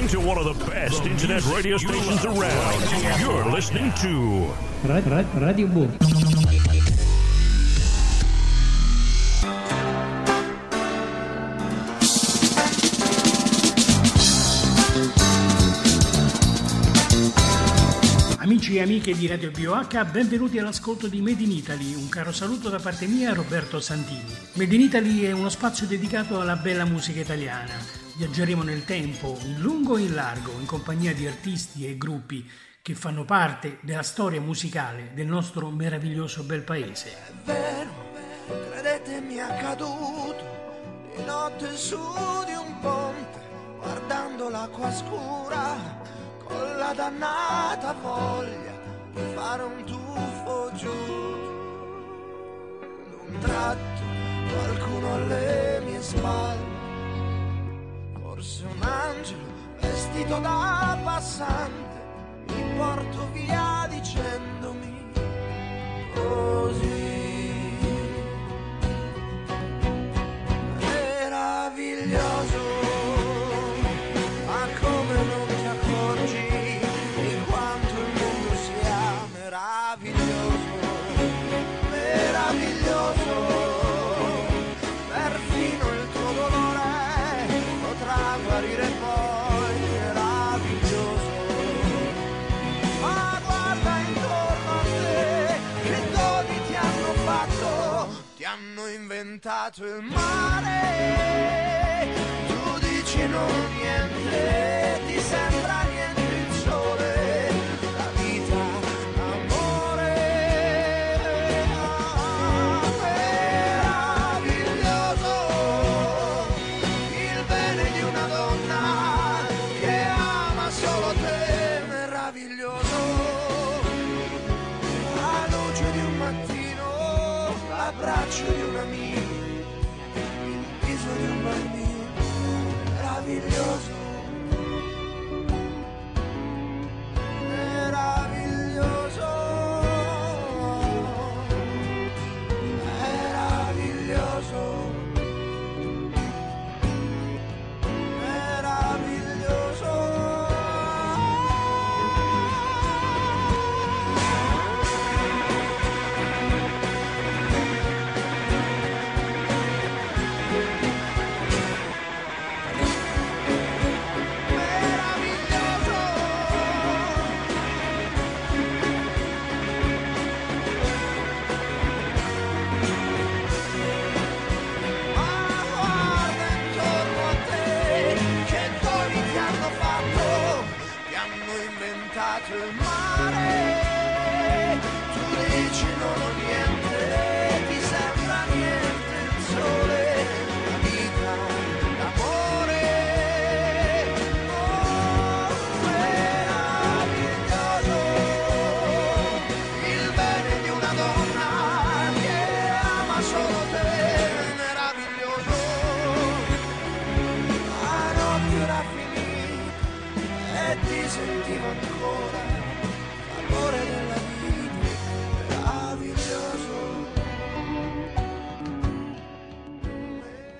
listening to one of the best internet radio stations around. You're listening to Ra- ra- Radio Boom. Amici e amiche di Radio BOH, benvenuti all'ascolto di Made in Italy. Un caro saluto da parte mia, Roberto Santini. Made in Italy è uno spazio dedicato alla bella musica italiana. Viaggeremo nel tempo, in lungo e in largo, in compagnia di artisti e gruppi che fanno parte della storia musicale del nostro meraviglioso bel paese. È vero, credetemi accaduto di notte su di un ponte, guardando l'acqua scura, con la dannata voglia di fare un tuffo giù. D'un tratto qualcuno alle mie spalle, forse un angelo vestito da passante, mi porto via dicendomi così. Inventato il mare. Tu dici non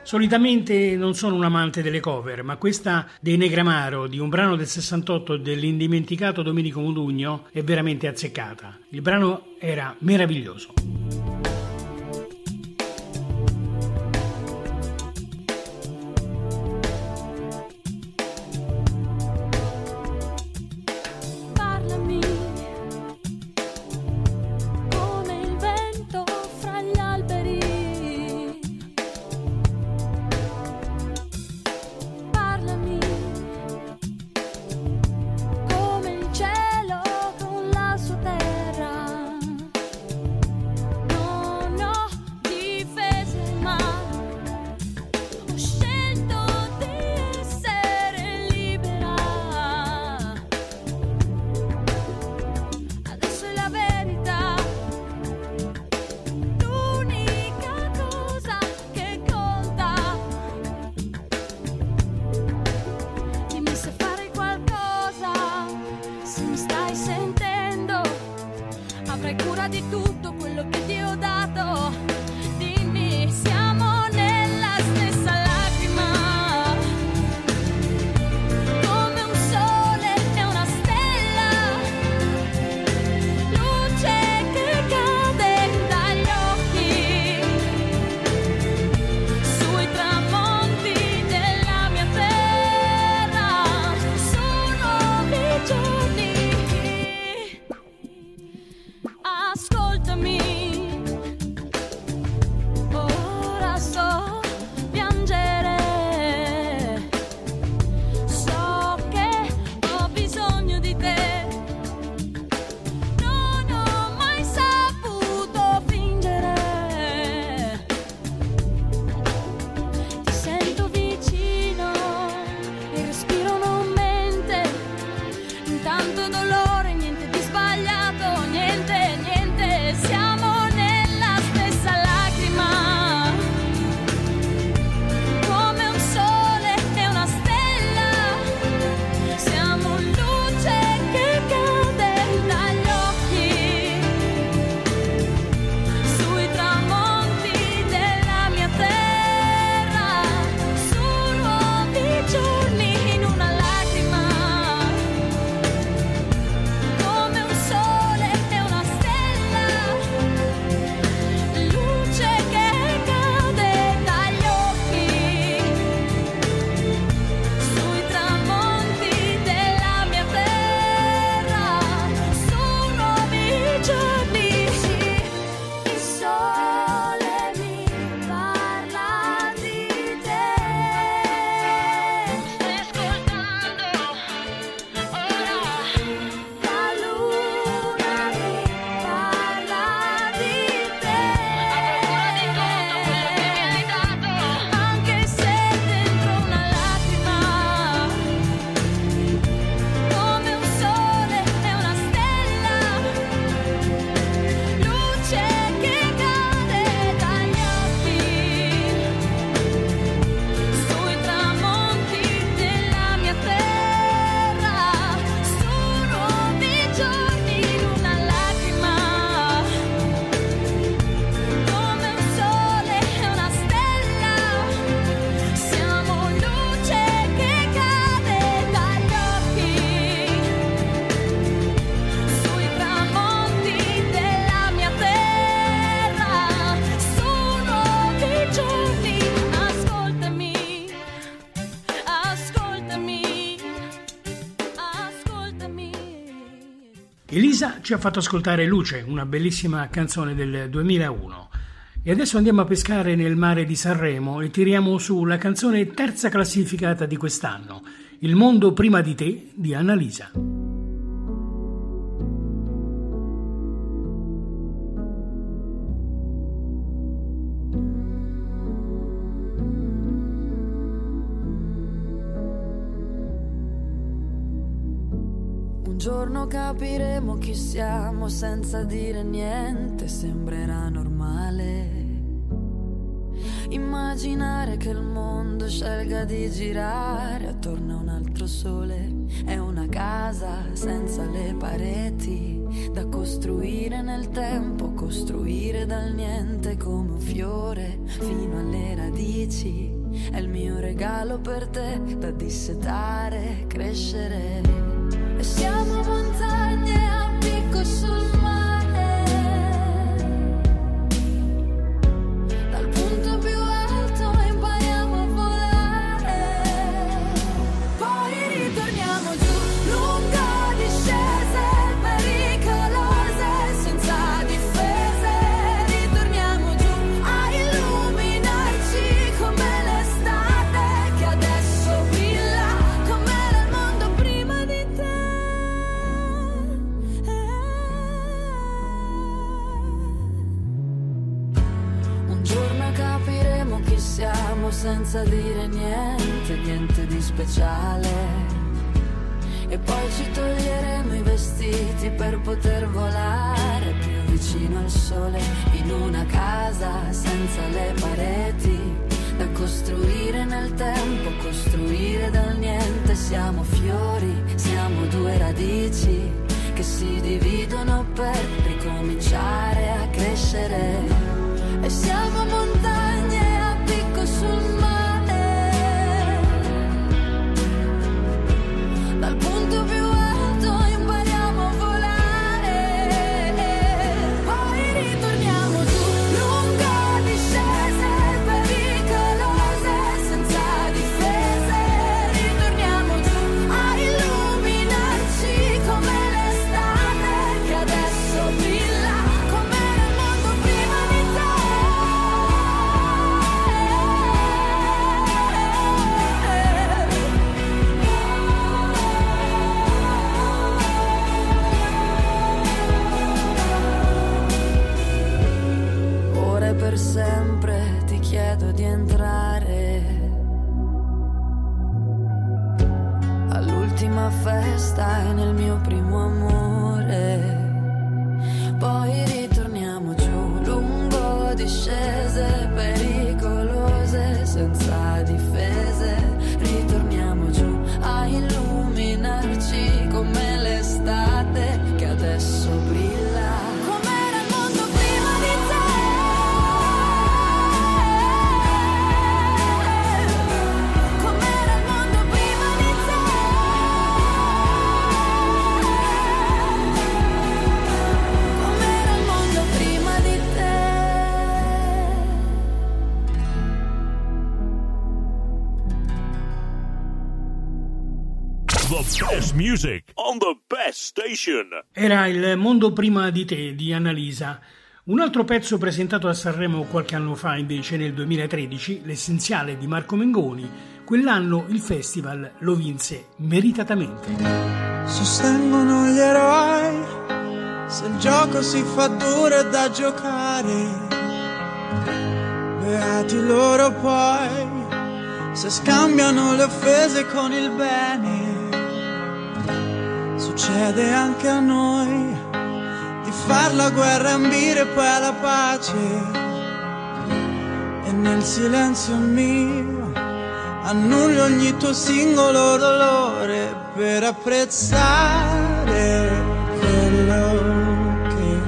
Solitamente non sono un amante delle cover, ma questa dei Negramaro, di un brano del 68 dell'indimenticato Domenico Modugno, è veramente azzeccata. Il brano era meraviglioso. Ci ha fatto ascoltare Luce, una bellissima canzone del 2001. E adesso andiamo a pescare nel mare di Sanremo e tiriamo su la canzone terza classificata di quest'anno, Il mondo prima di te di Annalisa. Capiremo chi siamo senza dire niente, sembrerà normale. Immaginare che il mondo scelga di girare attorno a un altro sole è una casa senza le pareti da costruire nel tempo, costruire dal niente come un fiore fino alle radici. È il mio regalo per te da dissetare, crescere. E siamo montagne a picco sul mare. Siamo senza dire niente, niente di speciale. E poi ci toglieremo i vestiti per poter volare più vicino al sole in una casa senza le pareti da costruire nel tempo, costruire dal niente. Siamo fiori, siamo due radici che si dividono per ricominciare a crescere. E siamo montagne station. Era Il mondo prima di te di Annalisa. Un altro pezzo presentato a Sanremo qualche anno fa, invece nel 2013, l'essenziale di Marco Mengoni, quell'anno il festival lo vinse meritatamente. Sostengono gli eroi se il gioco si fa duro è da giocare. Beati loro poi se scambiano le offese con il bene. Succede anche a noi di far la guerra ambire poi alla pace. E nel silenzio mio annullo ogni tuo singolo dolore per apprezzare quello che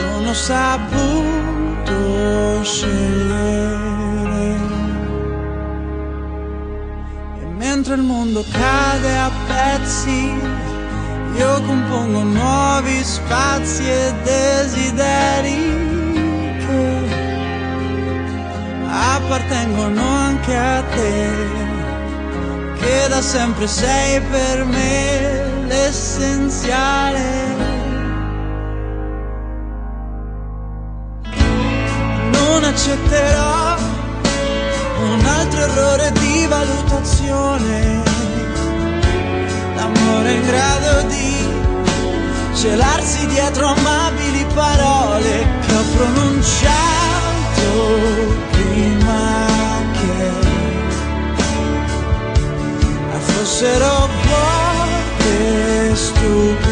non ho saputo scegliere. Mentre il mondo cade a pezzi, io compongo nuovi spazi e desideri che appartengono anche a te, che da sempre sei per me l'essenziale. Non accetterò un altro errore di valutazione. L'amore in grado di celarsi dietro amabili parole che ho pronunciato prima che fossero poche stupide.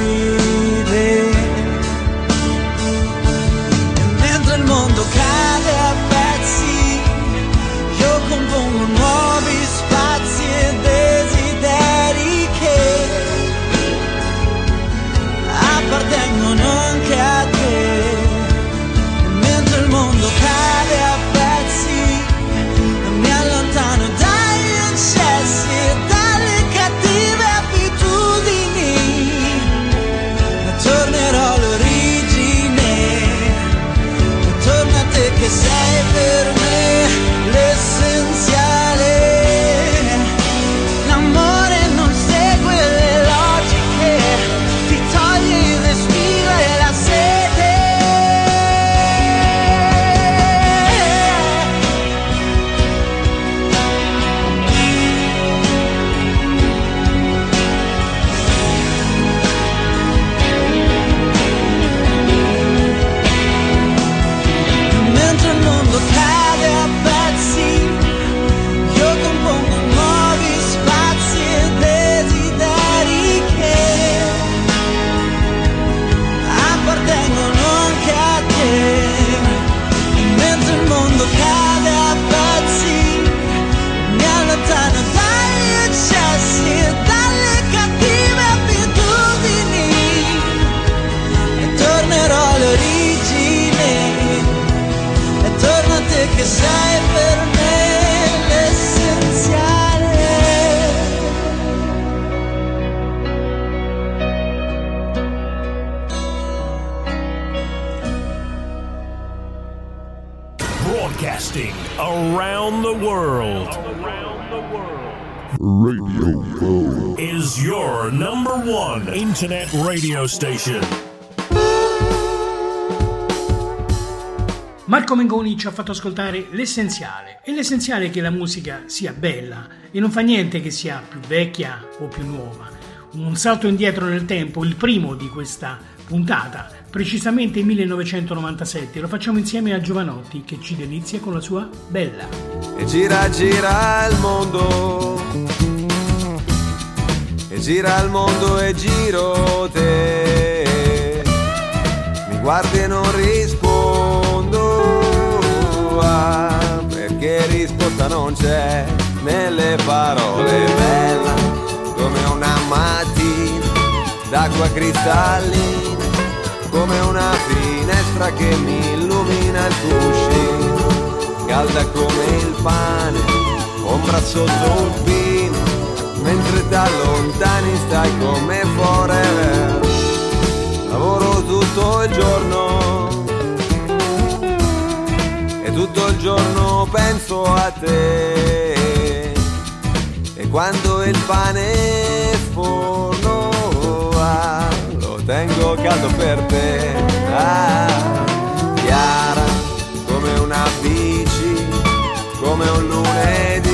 Your number one internet radio station. Marco Mengoni ci ha fatto ascoltare l'essenziale e l'essenziale è che la musica sia bella e non fa niente che sia più vecchia o più nuova. Un salto indietro nel tempo, il primo di questa puntata, precisamente 1997, lo facciamo insieme a Giovanotti che ci delizia con la sua Bella. E gira, gira il mondo. E gira il mondo e giro te. Mi guardi e non rispondo. ah, perché risposta non c'è nelle parole. Bella come una mattina d'acqua cristallina. Come una finestra che mi illumina il cuscino calda come il pane, ombra sotto un pino, da lontani stai come forever. Lavoro tutto il giorno e tutto il giorno penso a te. E quando il pane è forno ah, lo tengo caldo per te. Ah, chiara come una bici, come un lunedì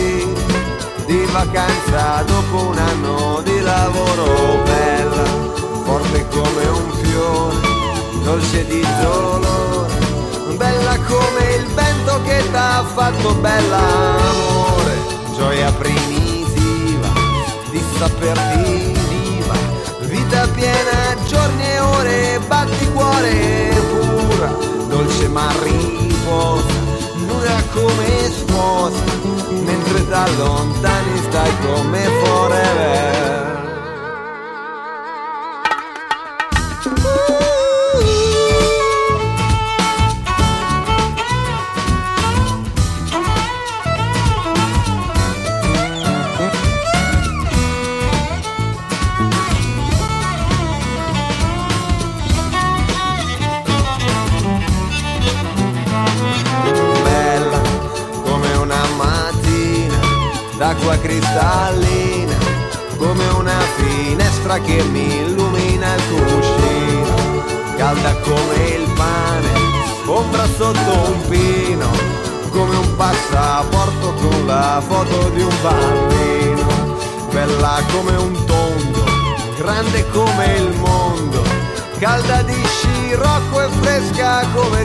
vacanza dopo un anno di lavoro bella, forte come un fiore, dolce di dolore, bella come il vento che t'ha fatto bella amore, gioia primitiva di saperti viva, vita piena, giorni e ore, batti cuore pura, dolce ma riposa, nuda come sposa, mentre da lontani stai come forever.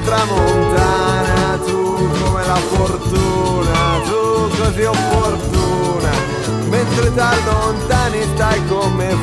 tramontana, tu come la fortuna, tu così opportuna, mentre da lontani stai con me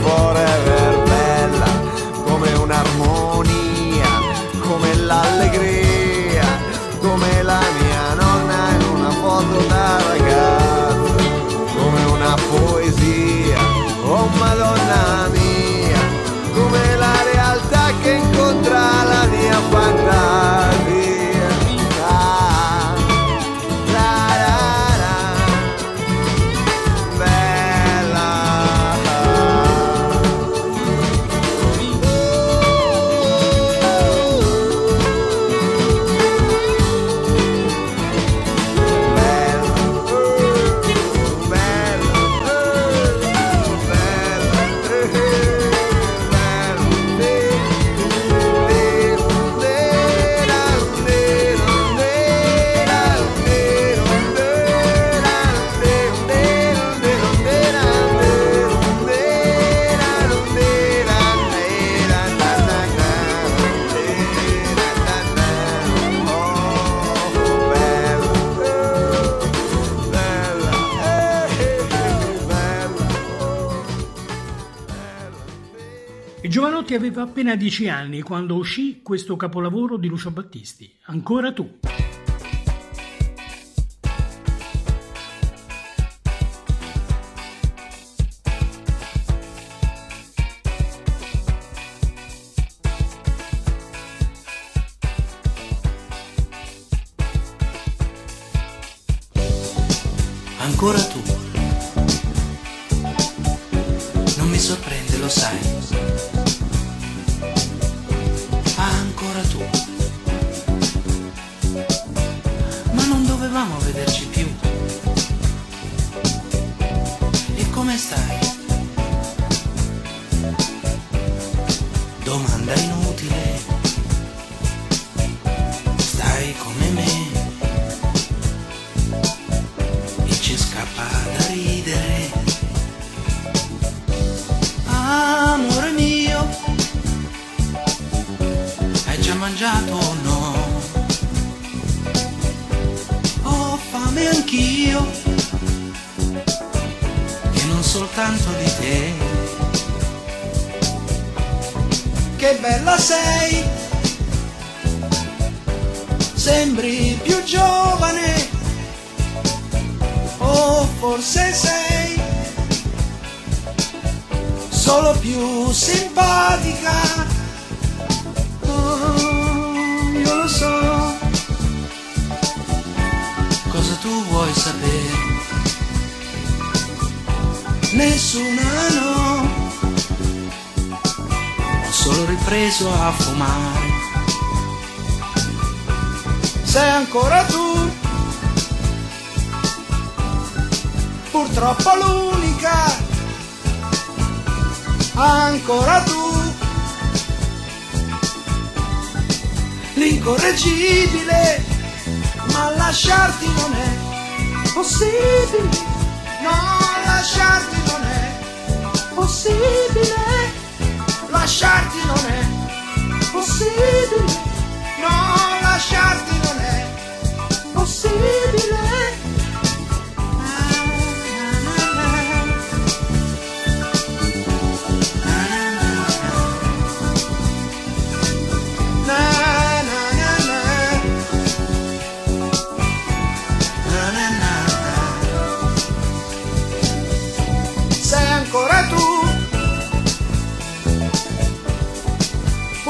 Aveva appena dieci anni quando uscì questo capolavoro di Lucio Battisti, Ancora tu. Ancora tu. incorreggibile, ma lasciarti non è possibile, no, lasciarti non è possibile, lasciarti non è possibile.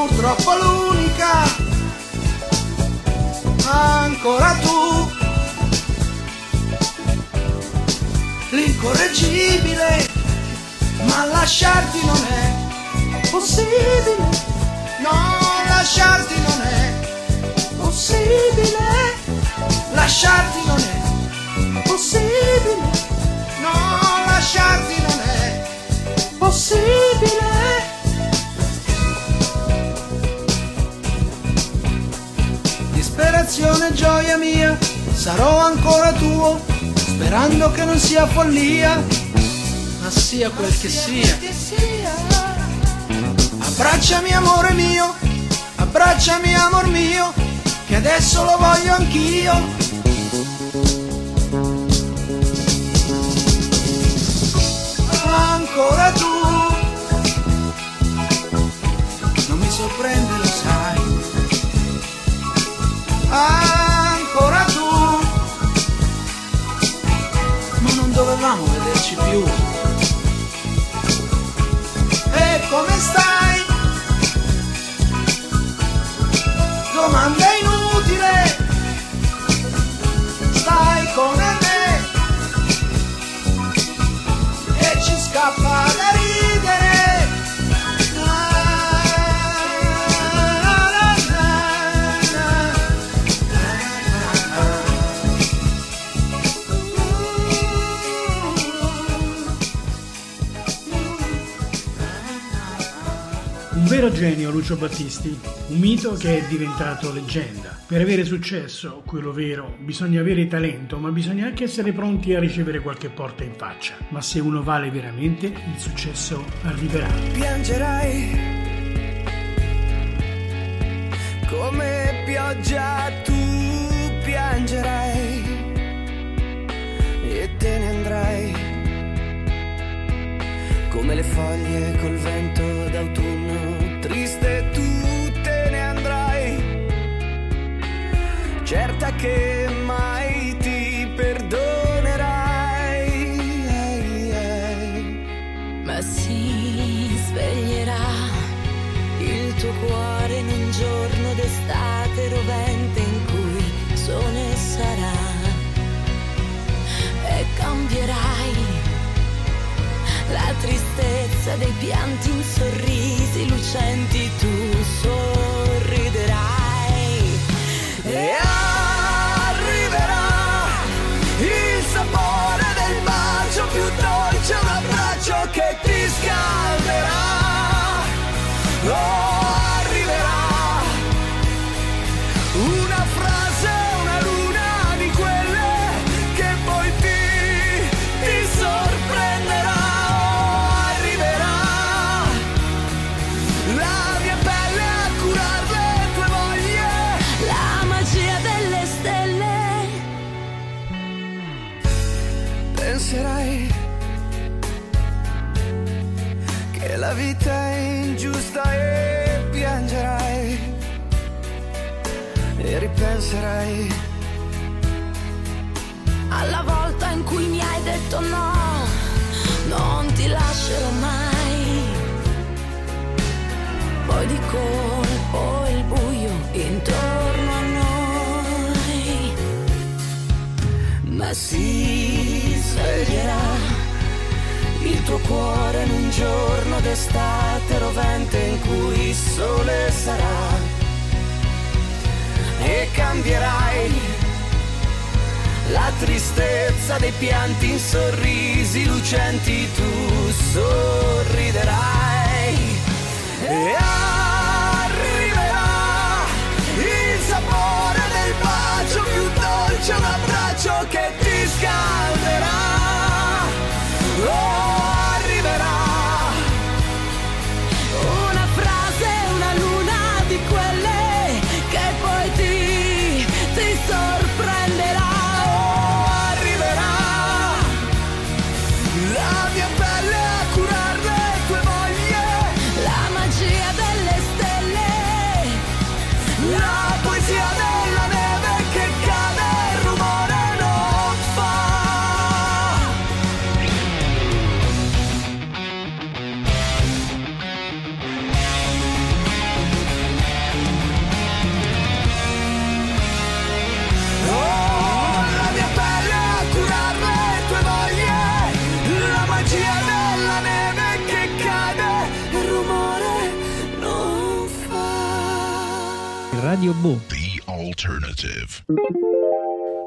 purtroppo l'unica, ancora tu, l'incorreggibile, ma lasciarti non è possibile, non lasciarti non è possibile, lasciarti non è possibile, non lasciarti non è possibile. canzone gioia mia, sarò ancora tuo, sperando che non sia follia, ma sia quel che sia. Abbracciami amore mio, abbracciami amor mio, che adesso lo voglio anch'io, vero genio Lucio Battisti, un mito che è diventato leggenda. Per avere successo, quello vero, bisogna avere talento, ma bisogna anche essere pronti a ricevere qualche porta in faccia. Ma se uno vale veramente, il successo arriverà. Piangerai come pioggia tu piangerai e te ne andrai come le foglie col vento d'autunno triste tu te ne andrai, certa che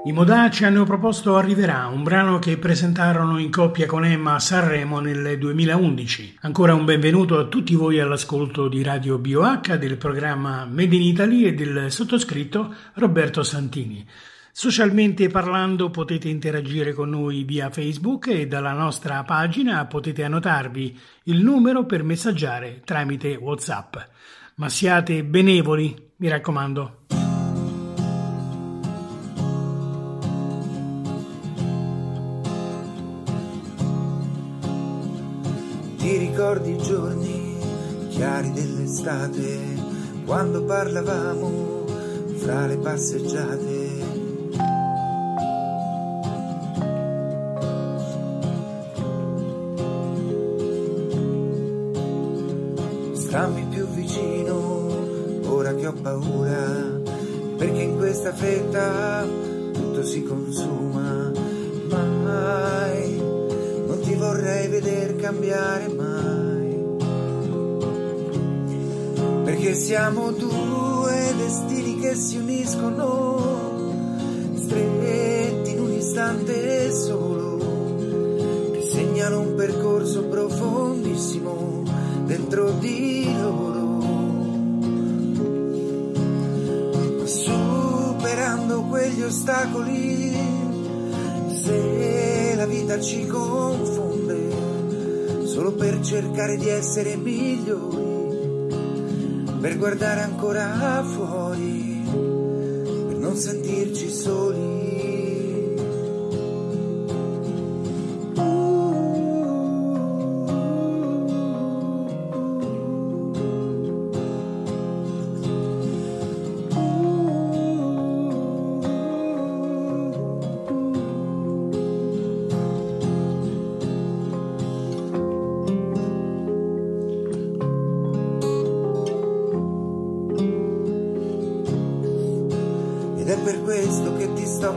I Modà ci hanno proposto Arriverà, un brano che presentarono in coppia con Emma a Sanremo nel 2011. Ancora un benvenuto a tutti voi all'ascolto di Radio BioH del programma Made in Italy e del sottoscritto Roberto Santini. Socialmente parlando potete interagire con noi via Facebook e dalla nostra pagina potete annotarvi il numero per messaggiare tramite WhatsApp. Ma siate benevoli, mi raccomando. Ricordi i giorni chiari dell'estate, quando parlavamo fra le passeggiate? Stammi più vicino, ora che ho paura, perché in questa fretta tutto si consuma. Mai non ti vorrei vedere cambiare Perché siamo due destini che si uniscono, stretti in un istante solo, che segnano un percorso profondissimo dentro di loro. Superando quegli ostacoli, se la vita ci confonde, solo per cercare di essere migliori, per guardare ancora fuori, per non sentirci soli.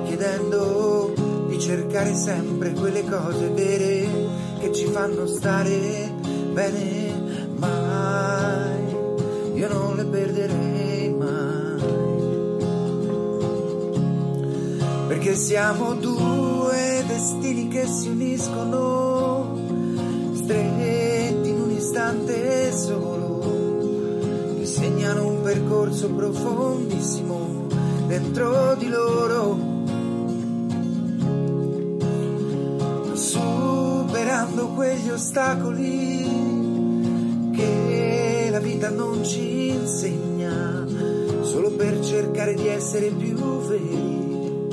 Chiedendo di cercare sempre quelle cose vere che ci fanno stare bene, mai. Io non le perderei mai. Perché siamo due destini che si uniscono, stretti in un istante solo, che segnano un percorso profondissimo dentro quegli ostacoli che la vita non ci insegna, solo per cercare di essere più veri,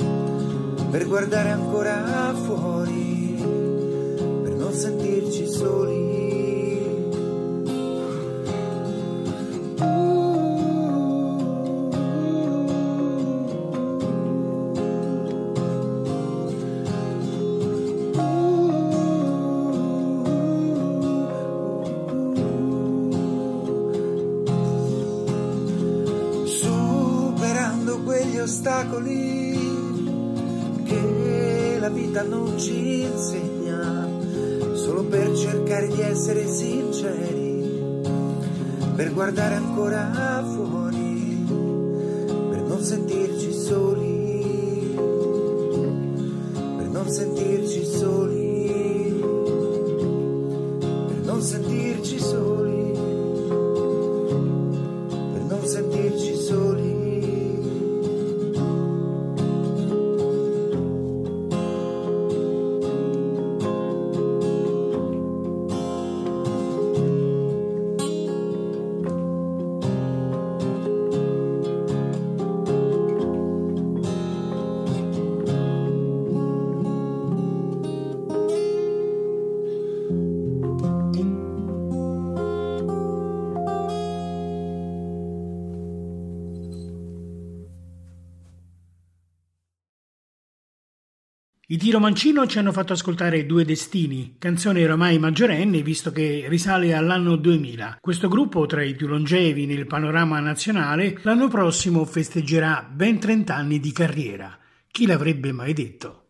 per guardare ancora fuori, per non sentirci ostacoli che la vita non ci insegna, solo per cercare di essere sinceri, per guardare ancora I Tiro Mancino ci hanno fatto ascoltare Due Destini, canzone oramai maggiorenne visto che risale all'anno 2000. Questo gruppo, tra i più longevi nel panorama nazionale, l'anno prossimo festeggerà ben 30 anni di carriera. Chi l'avrebbe mai detto?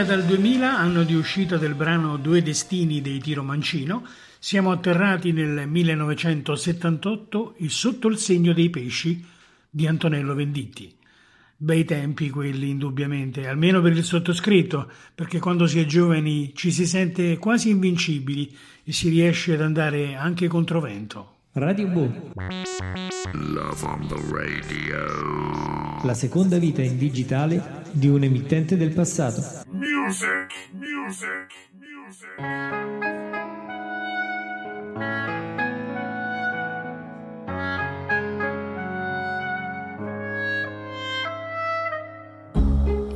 circa dal 2000, anno di uscita del brano Due destini dei Tiro Mancino, siamo atterrati nel 1978 e sotto il segno dei pesci di Antonello Venditti. Bei tempi quelli, indubbiamente, almeno per il sottoscritto, perché quando si è giovani ci si sente quasi invincibili e si riesce ad andare anche contro vento. Radio Boo. Love on the radio. La seconda vita in digitale di un emittente del passato. Music, music, music.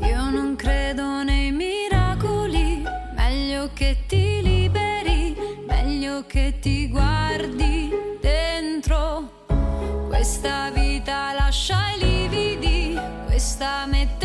Io non credo nei miracoli, meglio che ti liberi, meglio che ti guardi. questa vita lascia i lividi, questa metà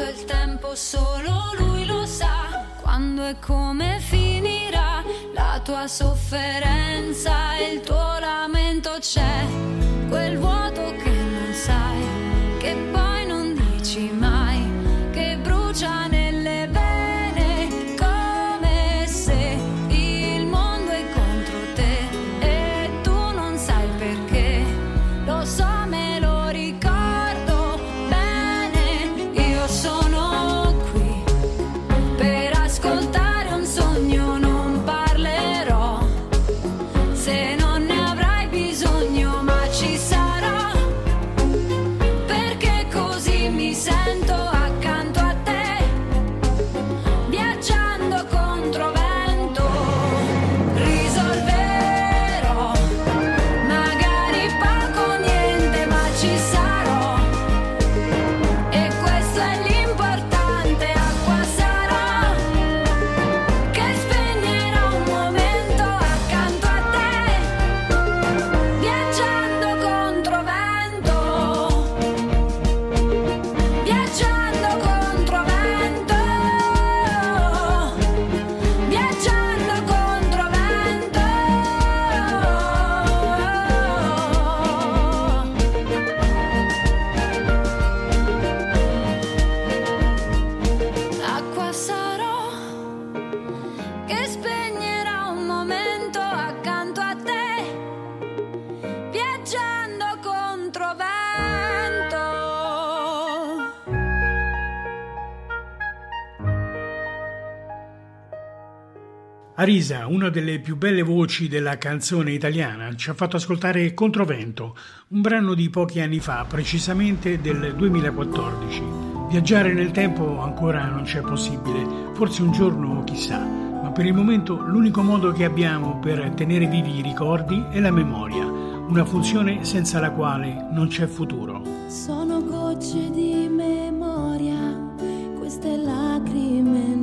quanto il tempo solo lui lo sa, quando e come finirà la tua sofferenza e il tuo lamento c'è, quel vuoto che non sai, che poi non dici mai, che brucia nel Marisa, una delle più belle voci della canzone italiana, ci ha fatto ascoltare Controvento, un brano di pochi anni fa, precisamente del 2014. Viaggiare nel tempo ancora non c'è possibile, forse un giorno chissà, ma per il momento l'unico modo che abbiamo per tenere vivi i ricordi è la memoria, una funzione senza la quale non c'è futuro. Sono gocce di memoria, queste lacrime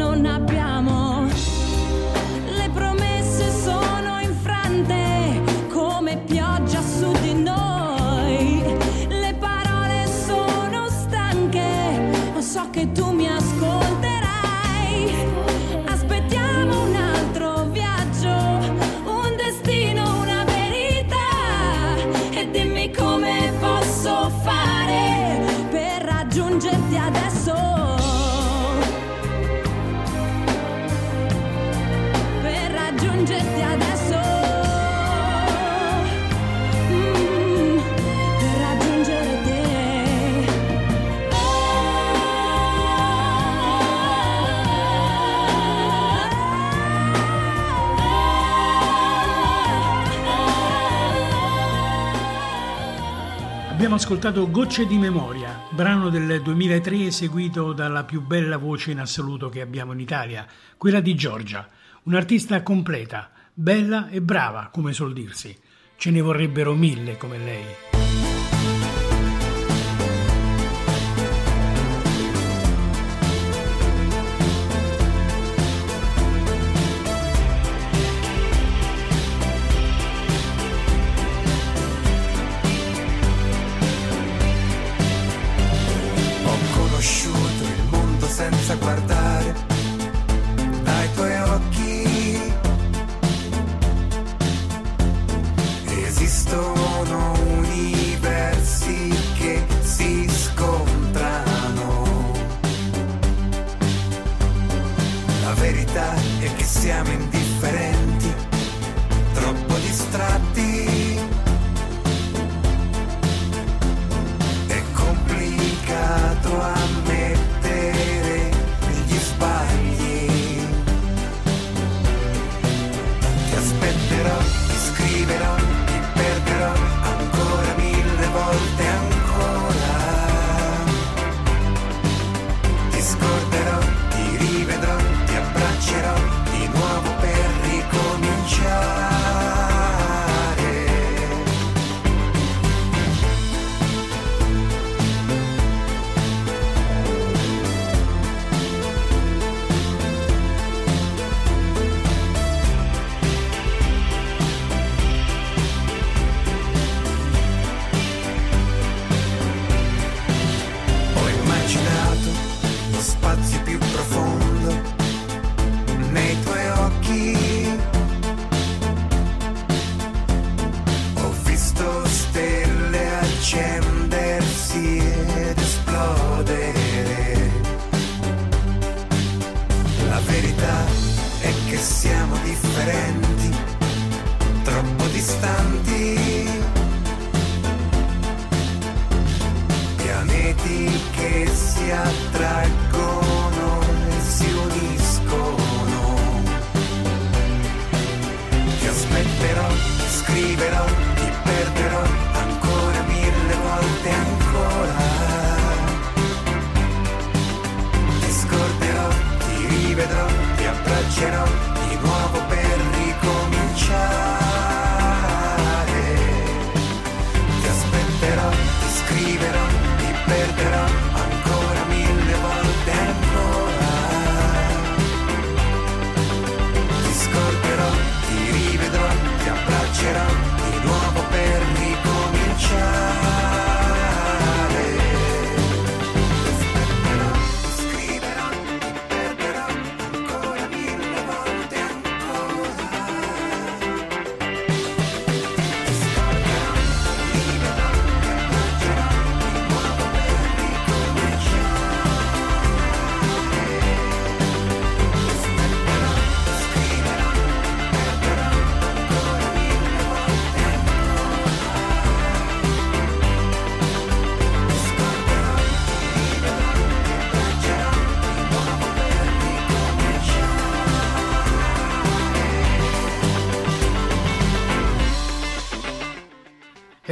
non abbiamo ascoltato Gocce di memoria, brano del 2003 eseguito dalla più bella voce in assoluto che abbiamo in Italia, quella di Giorgia, un'artista completa, bella e brava, come suol dirsi. Ce ne vorrebbero mille come lei.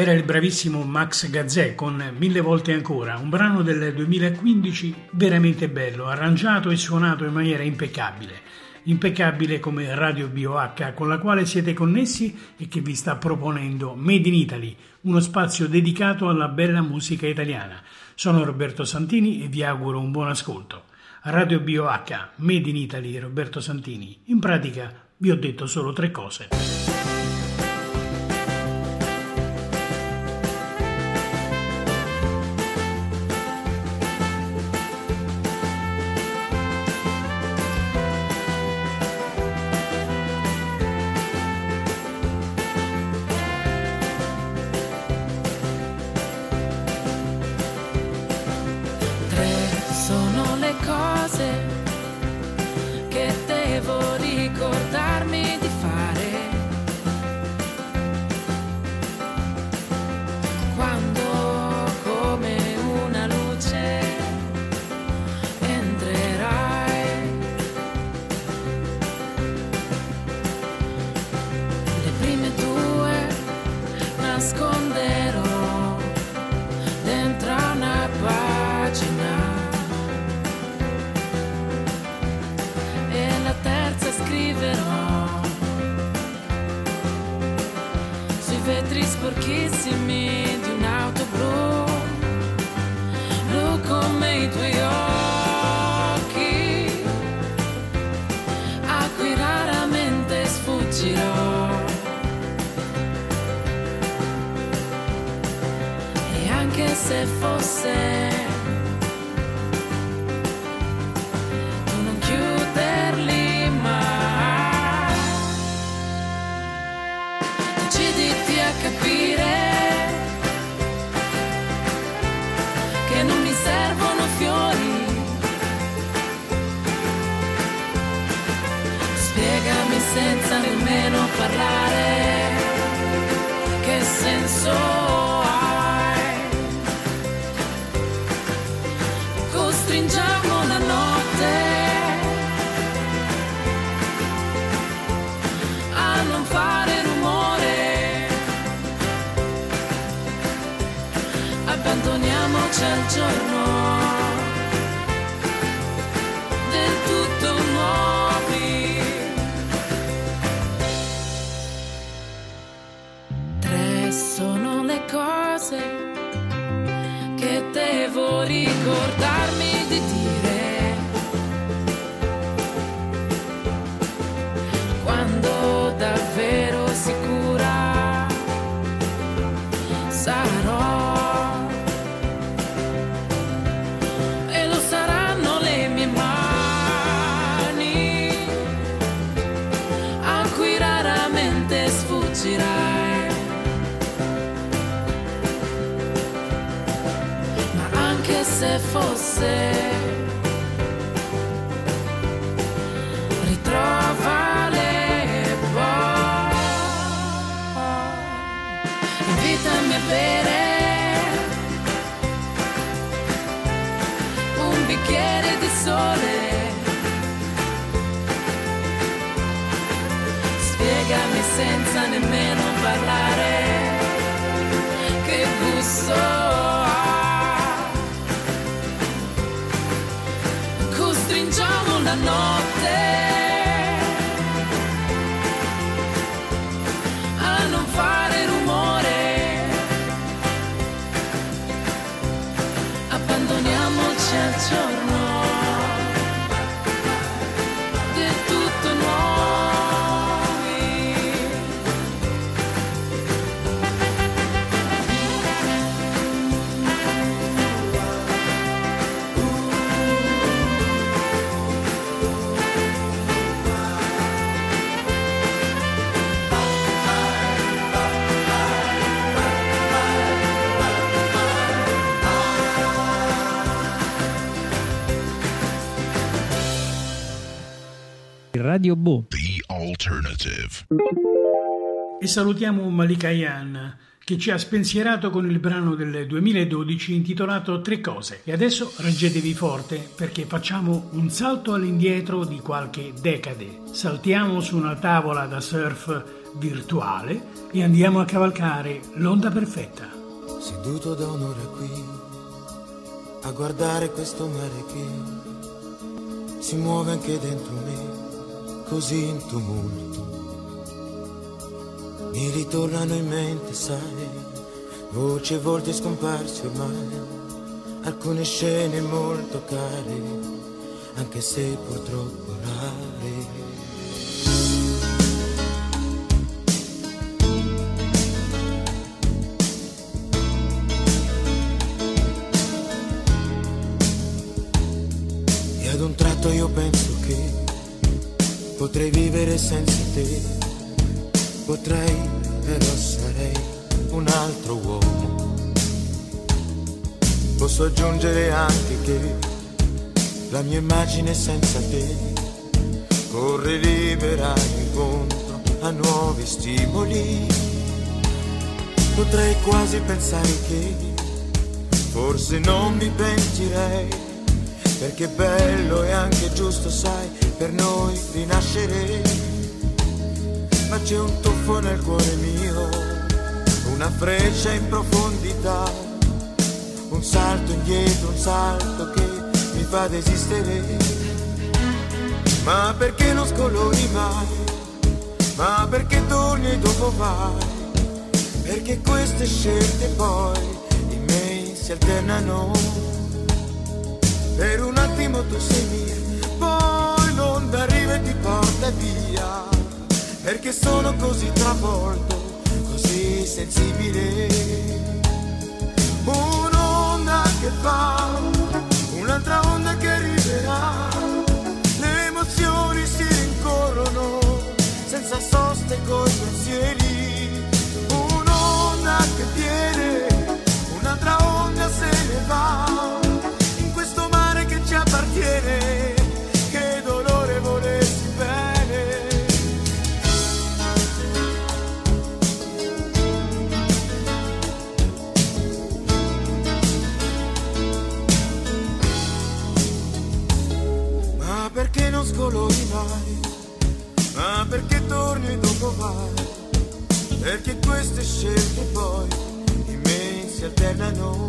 Era il bravissimo Max Gazzè con Mille volte ancora, un brano del 2015 veramente bello, arrangiato e suonato in maniera impeccabile. Impeccabile come Radio BOH con la quale siete connessi e che vi sta proponendo Made in Italy, uno spazio dedicato alla bella musica italiana. Sono Roberto Santini e vi auguro un buon ascolto. Radio BOH, Made in Italy, Roberto Santini. In pratica vi ho detto solo tre cose. Devo ricordarmi di dire. Fosse ritrovale poi invitami a bere un bicchiere di sole. Spiegami senza nemmeno parlare che gusto notte Radio Bo. The alternative. E salutiamo Malika Yan che ci ha spensierato con il brano del 2012 intitolato Tre cose. E adesso reggetevi forte perché facciamo un salto all'indietro di qualche decade. Saltiamo su una tavola da surf virtuale e andiamo a cavalcare l'onda perfetta. Seduto da un'ora qui a guardare questo mare che si muove anche dentro me, così in tumulto. Mi ritornano in mente, sai, voci e volti scomparsi ormai, alcune scene molto care, anche se purtroppo rare. E ad un tratto io penso potrei vivere senza te, potrei, però sarei un altro uomo. Posso aggiungere anche che la mia immagine senza te corre libera incontro a nuovi stimoli. Potrei quasi pensare che forse non mi pentirei perché è bello e anche giusto, sai, per noi rinascere. Ma c'è un tuffo nel cuore mio, una freccia in profondità, un salto indietro, un salto che mi fa desistere. Ma perché non scolori mai? Ma perché torni e dopo vai? perché queste scelte poi i miei si alternano. Per un attimo tu sei mia, poi l'onda arriva e ti porta via, perché sono così travolto, così sensibile. Un'onda che va, un'altra onda che arriverà, le emozioni si rincorrono senza soste coi pensieri. Un'onda che viene, un'altra onda se ne va, scolori mai? Ma perché torni e dopo vai? Perché queste scelte poi in me si alternano.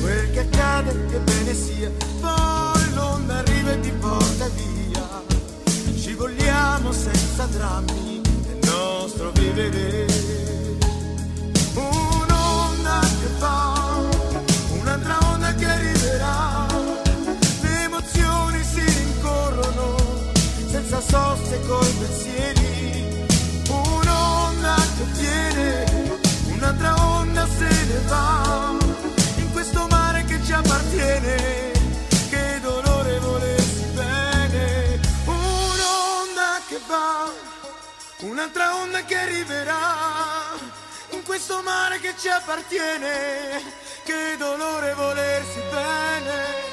Quel che accade, che bene sia, poi l'onda arriva e ti porta via. Scivoliamo senza drammi nel nostro vivere. Un'altra onda che arriverà. In questo mare che ci appartiene, che dolore volersi bene.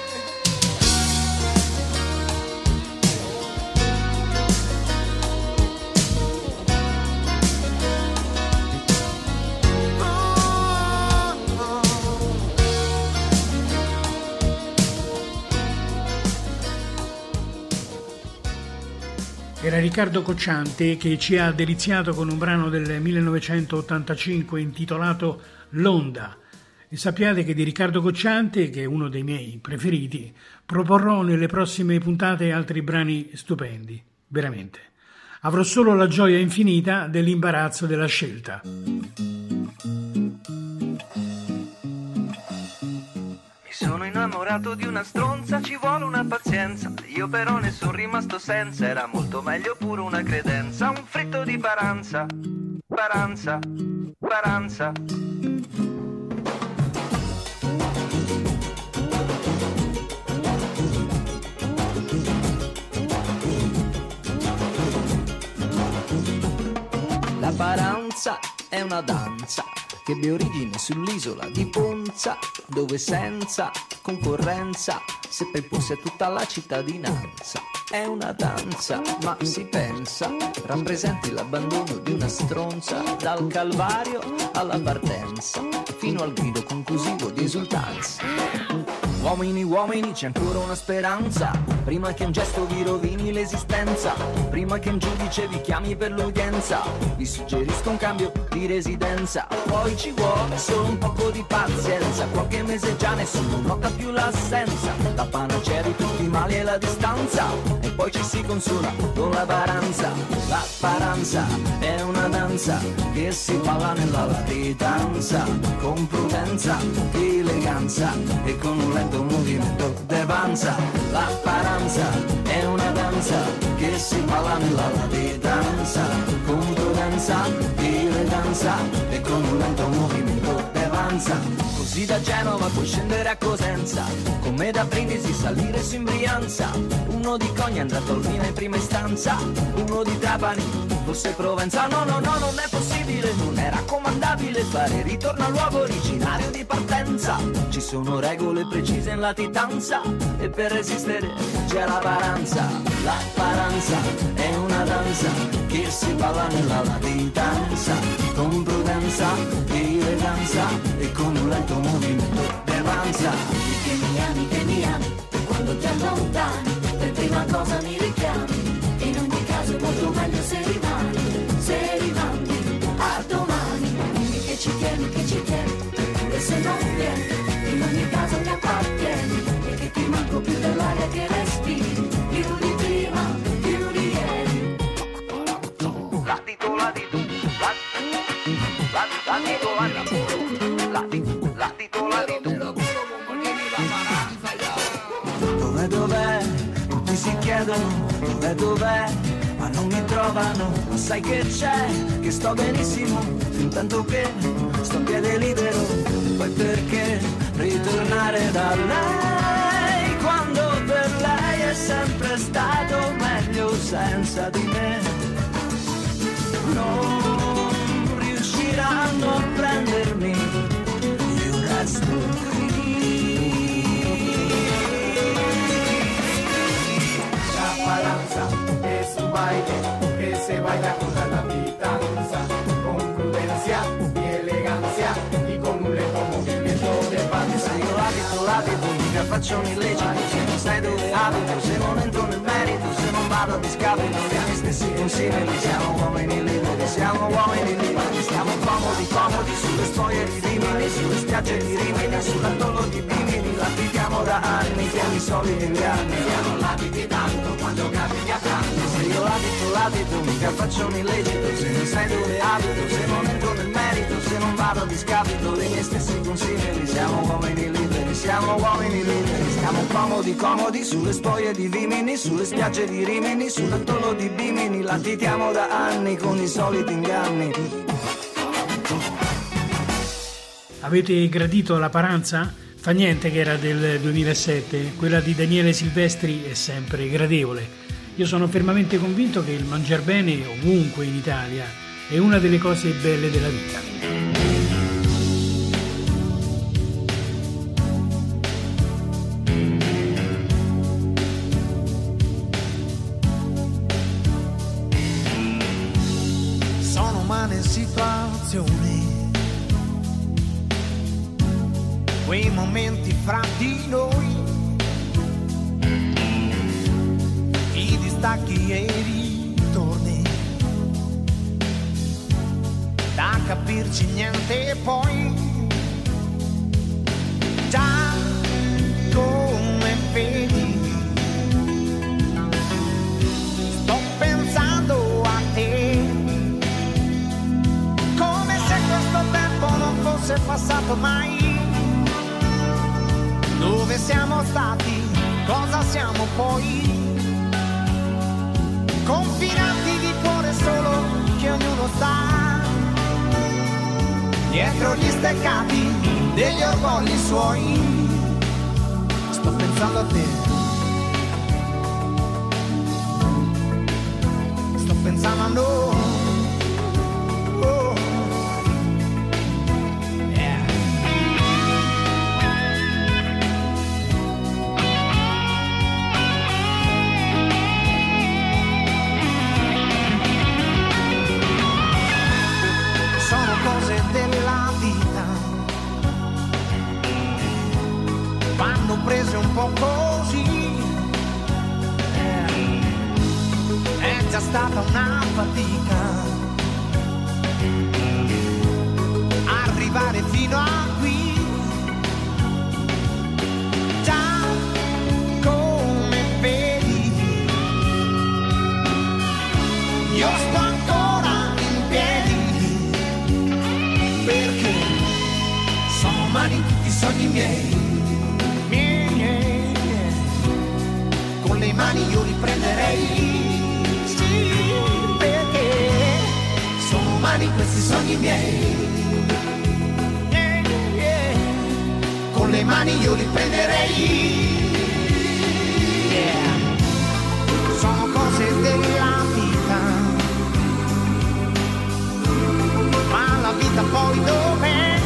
Era Riccardo Cocciante che ci ha deliziato con un brano del 1985 intitolato L'Onda. E sappiate che di Riccardo Cocciante, che è uno dei miei preferiti, proporrò nelle prossime puntate altri brani stupendi, veramente. Avrò solo la gioia infinita dell'imbarazzo della scelta. Sono innamorato di una stronza, ci vuole una pazienza. Io però ne sono rimasto senza, era molto meglio pure una credenza. Un fritto di paranza, paranza, paranza. La paranza è una danza che ebbe origine sull'isola di Ponza, dove senza concorrenza seppe imporsi a tutta la cittadinanza. È una danza, ma si pensa, rappresenti l'abbandono di una stronza, dal calvario alla partenza, fino al grido conclusivo di esultanza. Uomini, uomini, c'è ancora una speranza. Prima che un gesto vi rovini l'esistenza. Prima che un giudice vi chiami per l'udienza. Vi suggerisco un cambio di residenza. Poi ci vuole solo un poco di pazienza. Qualche mese già nessuno nota più l'assenza. La panacea di tutti i mali è la distanza. E poi ci si consola con la paranza. La paranza è una danza che si balla nella latitanza. Con prudenza, eleganza e con un lento movimento de panza. La paranza è una danza che si balla nella latitanza. Con prudenza, eleganza e con un lento movimento de panza. Così da Genova puoi scendere a Cosenza, come da Brindisi salire su in Brianza. Uno di Cogna è andato al vino in prima istanza, uno di Trapani, forse Provenza. No, no, no, non è possibile, non è raccomandabile fare ritorno al luogo originario di partenza. Ci sono regole precise in latitanza e per resistere c'è la paranza. La paranza è una danza che si balla nella latitanza, con prudenza, eleganza e con un lento movimento d'avanza. Che mi ami, che mi ami, quando ti allontani, per prima cosa mi richiami. In ogni caso è molto meglio appartiene, in ogni caso ti appartieni, e che ti manco più dell'aria che respiri, più di prima, più di ieri. La titola di tu, la, la, la titola di tu, la, la titola di tu. Dov'è, dov'è? Tutti si chiedono, dov'è, dov'è? ma non mi trovano, ma sai che c'è, che sto benissimo, intanto che sto a piede libero, poi perché ritornare da lei, quando per lei è sempre stato meglio senza di me. Non riusciranno a prendermi, io resto qui. La balanza es un baile que se baila con la pitanza, l'abito, mica faccio un illecito Se non sai dove abito, se non entro nel merito Se non vado a discapito dei miei stessi consigli Siamo uomini liberi, siamo uomini liberi Stiamo comodi, comodi sulle storie di Rimini Sulle spiagge di Rimini, sull'atollo di Bimini Latitiamo da anni, chiami i soliti inganni Ya no l'abiti tanto quando capiti accanto. Se io abito, l'abito, mica faccio illecito Se non sai dove abito, se non entro nel merito non vado a dei miei stessi consigli Siamo uomini liberi, siamo uomini liberi Stiamo comodi, comodi sulle spoglie di Vimini Sulle spiagge di Rimini, sull'atollo di Bimini Latitiamo da anni con i soliti inganni Avete gradito la paranza? Fa niente che era del 2007, quella di Daniele Silvestri è sempre gradevole. Io sono fermamente convinto che il mangiar bene ovunque in Italia è una delle cose belle della vita. Io sto ancora in piedi perché sono umani tutti i sogni miei. Con le mani io li prenderei. Perché sono umani questi sogni miei. Con le mani io li prenderei. Yeah. Sono cose della vita. Vita dov'è? Dov'è?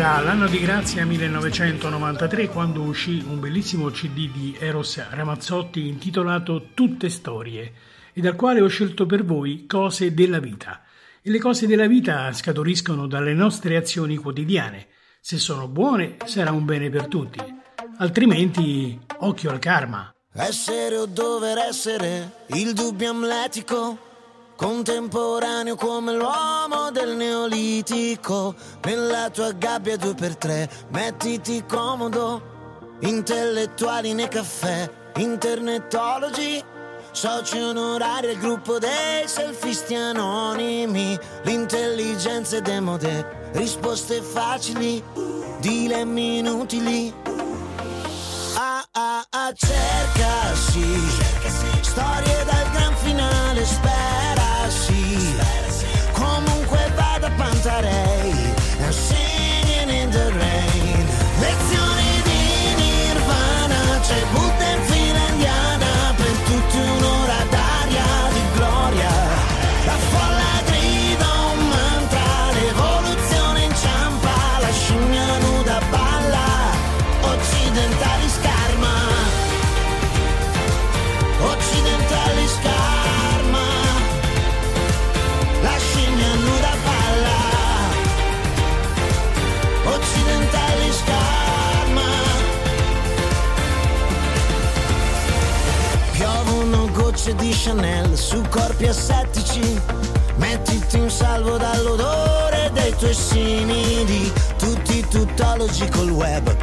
Era l'anno di grazia 1993 quando uscì un bellissimo CD di Eros Ramazzotti intitolato Tutte storie e dal quale ho scelto per voi Cose della vita. E le cose della vita scaturiscono dalle nostre azioni quotidiane. Se sono buone sarà un bene per tutti, altrimenti occhio al karma. Essere o dover essere il dubbio amletico Contemporaneo come l'uomo del neolitico. Nella tua gabbia due per tre Mettiti comodo. Intellettuali nei caffè Internetologi Soci onorari al gruppo dei selfisti anonimi. L'intelligenza è demode Risposte facili Dilemmi inutili. Ah ah ah cerca sì Storie dal gran finale spera pensar Magical web.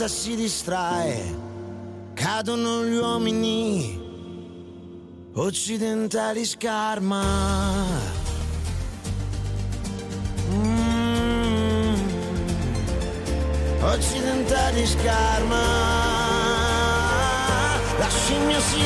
Vita si distrae Cadono gli uomini Occidentali scarma. Mm. Occidentali scarma. La scimmia si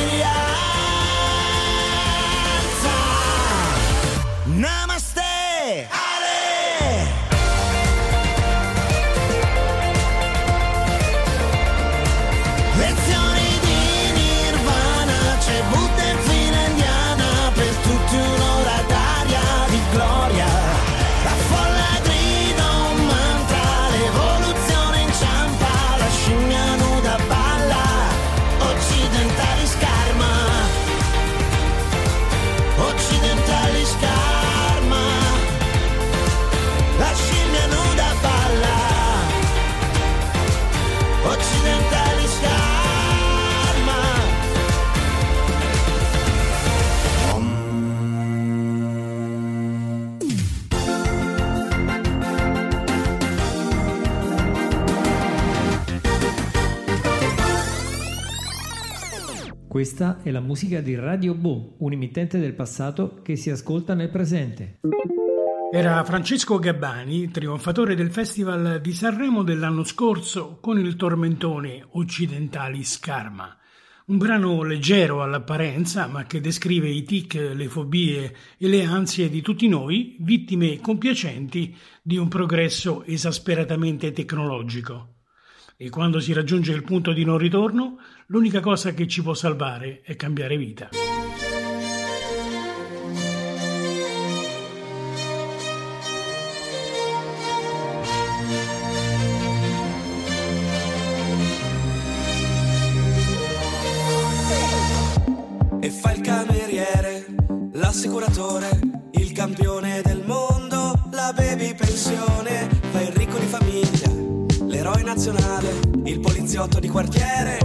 Questa è la musica di Radio Bo, un emittente del passato che si ascolta nel presente. Era Francesco Gabbani, trionfatore del Festival di Sanremo dell'anno scorso con il tormentone Occidentali Scarma. Un brano leggero all'apparenza, ma che descrive i tic, le fobie e le ansie di tutti noi, vittime compiacenti di un progresso esasperatamente tecnologico. E quando si raggiunge il punto di non ritorno, l'unica cosa che ci può salvare è cambiare vita. E fa il cameriere, l'assicuratore, il campione del mondo, la baby pensione, fa il ricco di famiglia, l'eroe nazionale, il poliziotto di quartiere,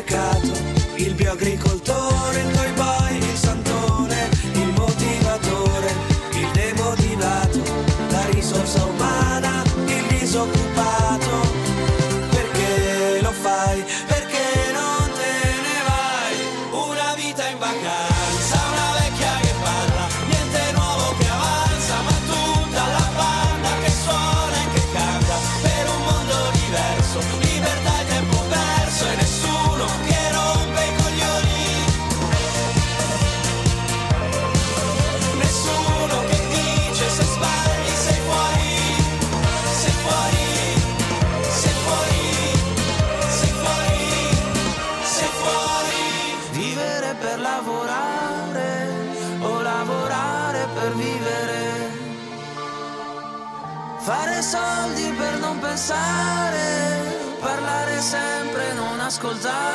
pensare, parlare sempre, non ascoltare,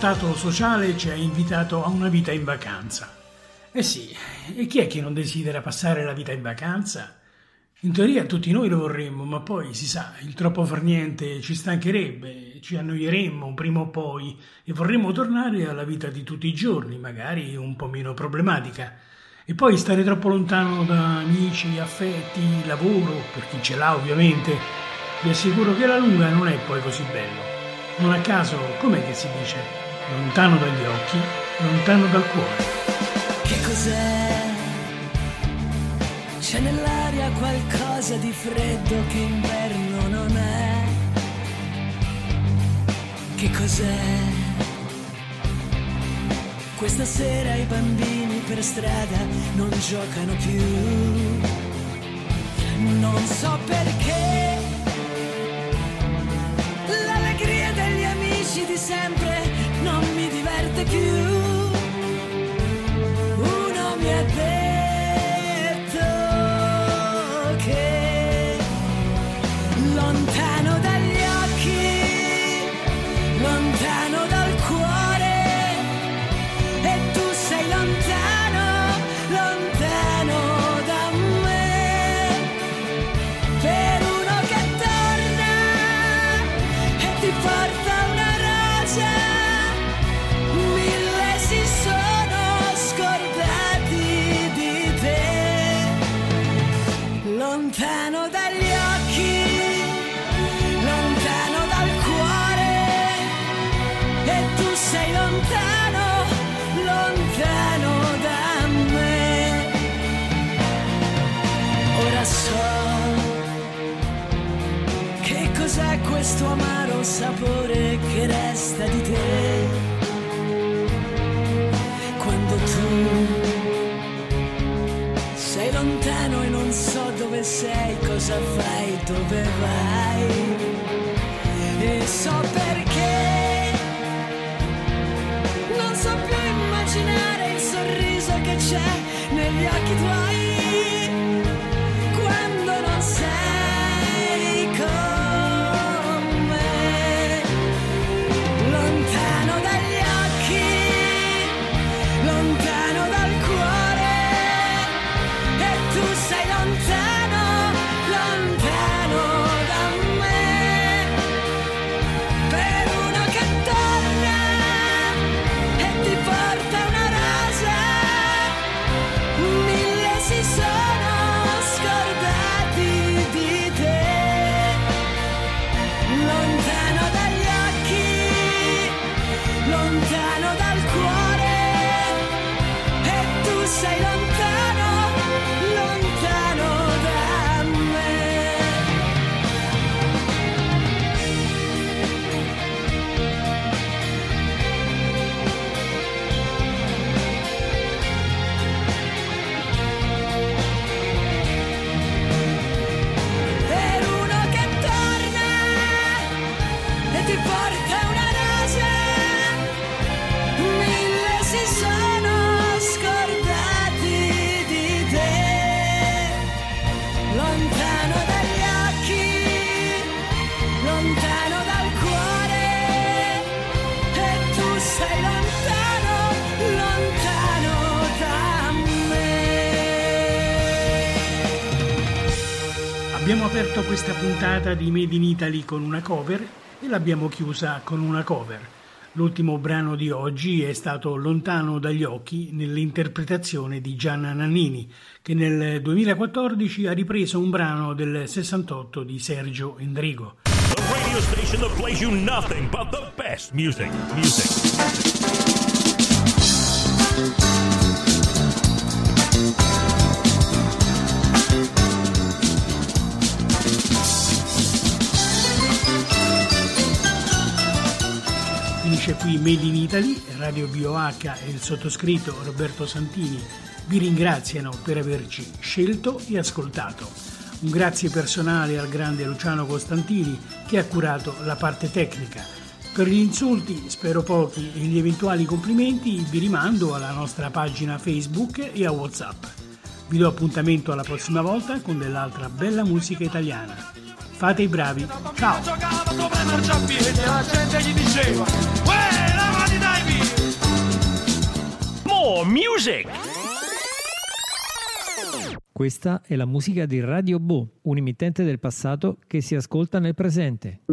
Stato sociale ci ha invitato a una vita in vacanza. Eh sì, e chi è che non desidera passare la vita in vacanza? In teoria tutti noi lo vorremmo, ma poi si sa, il troppo far niente ci stancherebbe, ci annoieremmo prima o poi e vorremmo tornare alla vita di tutti i giorni, magari un po' meno problematica. E poi stare troppo lontano da amici, affetti, lavoro, per chi ce l'ha ovviamente, vi assicuro che la lunga non è poi così bello. Non a caso, com'è che si dice? Lontano dagli occhi, lontano dal cuore. Che cos'è? C'è nell'aria qualcosa di freddo che inverno non è. Che cos'è? Questa sera i bambini per strada non giocano più. Non so perché. L'allegria degli amici di sempre you. Sei, cosa fai, dove vai. E so perché non so più immaginare il sorriso che c'è negli occhi tuoi puntata di Made in Italy con una cover e l'abbiamo chiusa con una cover. L'ultimo brano di oggi è stato Lontano dagli occhi nell'interpretazione di Gianna Nannini, che nel 2014 ha ripreso un brano del 68 di Sergio Endrigo. The you. Finisce qui Made in Italy, Radio BioH e il sottoscritto Roberto Santini vi ringraziano per averci scelto e ascoltato. Un grazie personale al grande Luciano Costantini che ha curato la parte tecnica. Per gli insulti, spero pochi, e gli eventuali complimenti vi rimando alla nostra pagina Facebook e a Whatsapp. Vi do appuntamento alla prossima volta con dell'altra bella musica italiana. Fate i bravi. Ciao! giocava sopra il marciapiede la gente gli diceva Uè, lavati dai piedi More music! Questa è la musica di Radio Bo, un emittente del passato che si ascolta nel presente.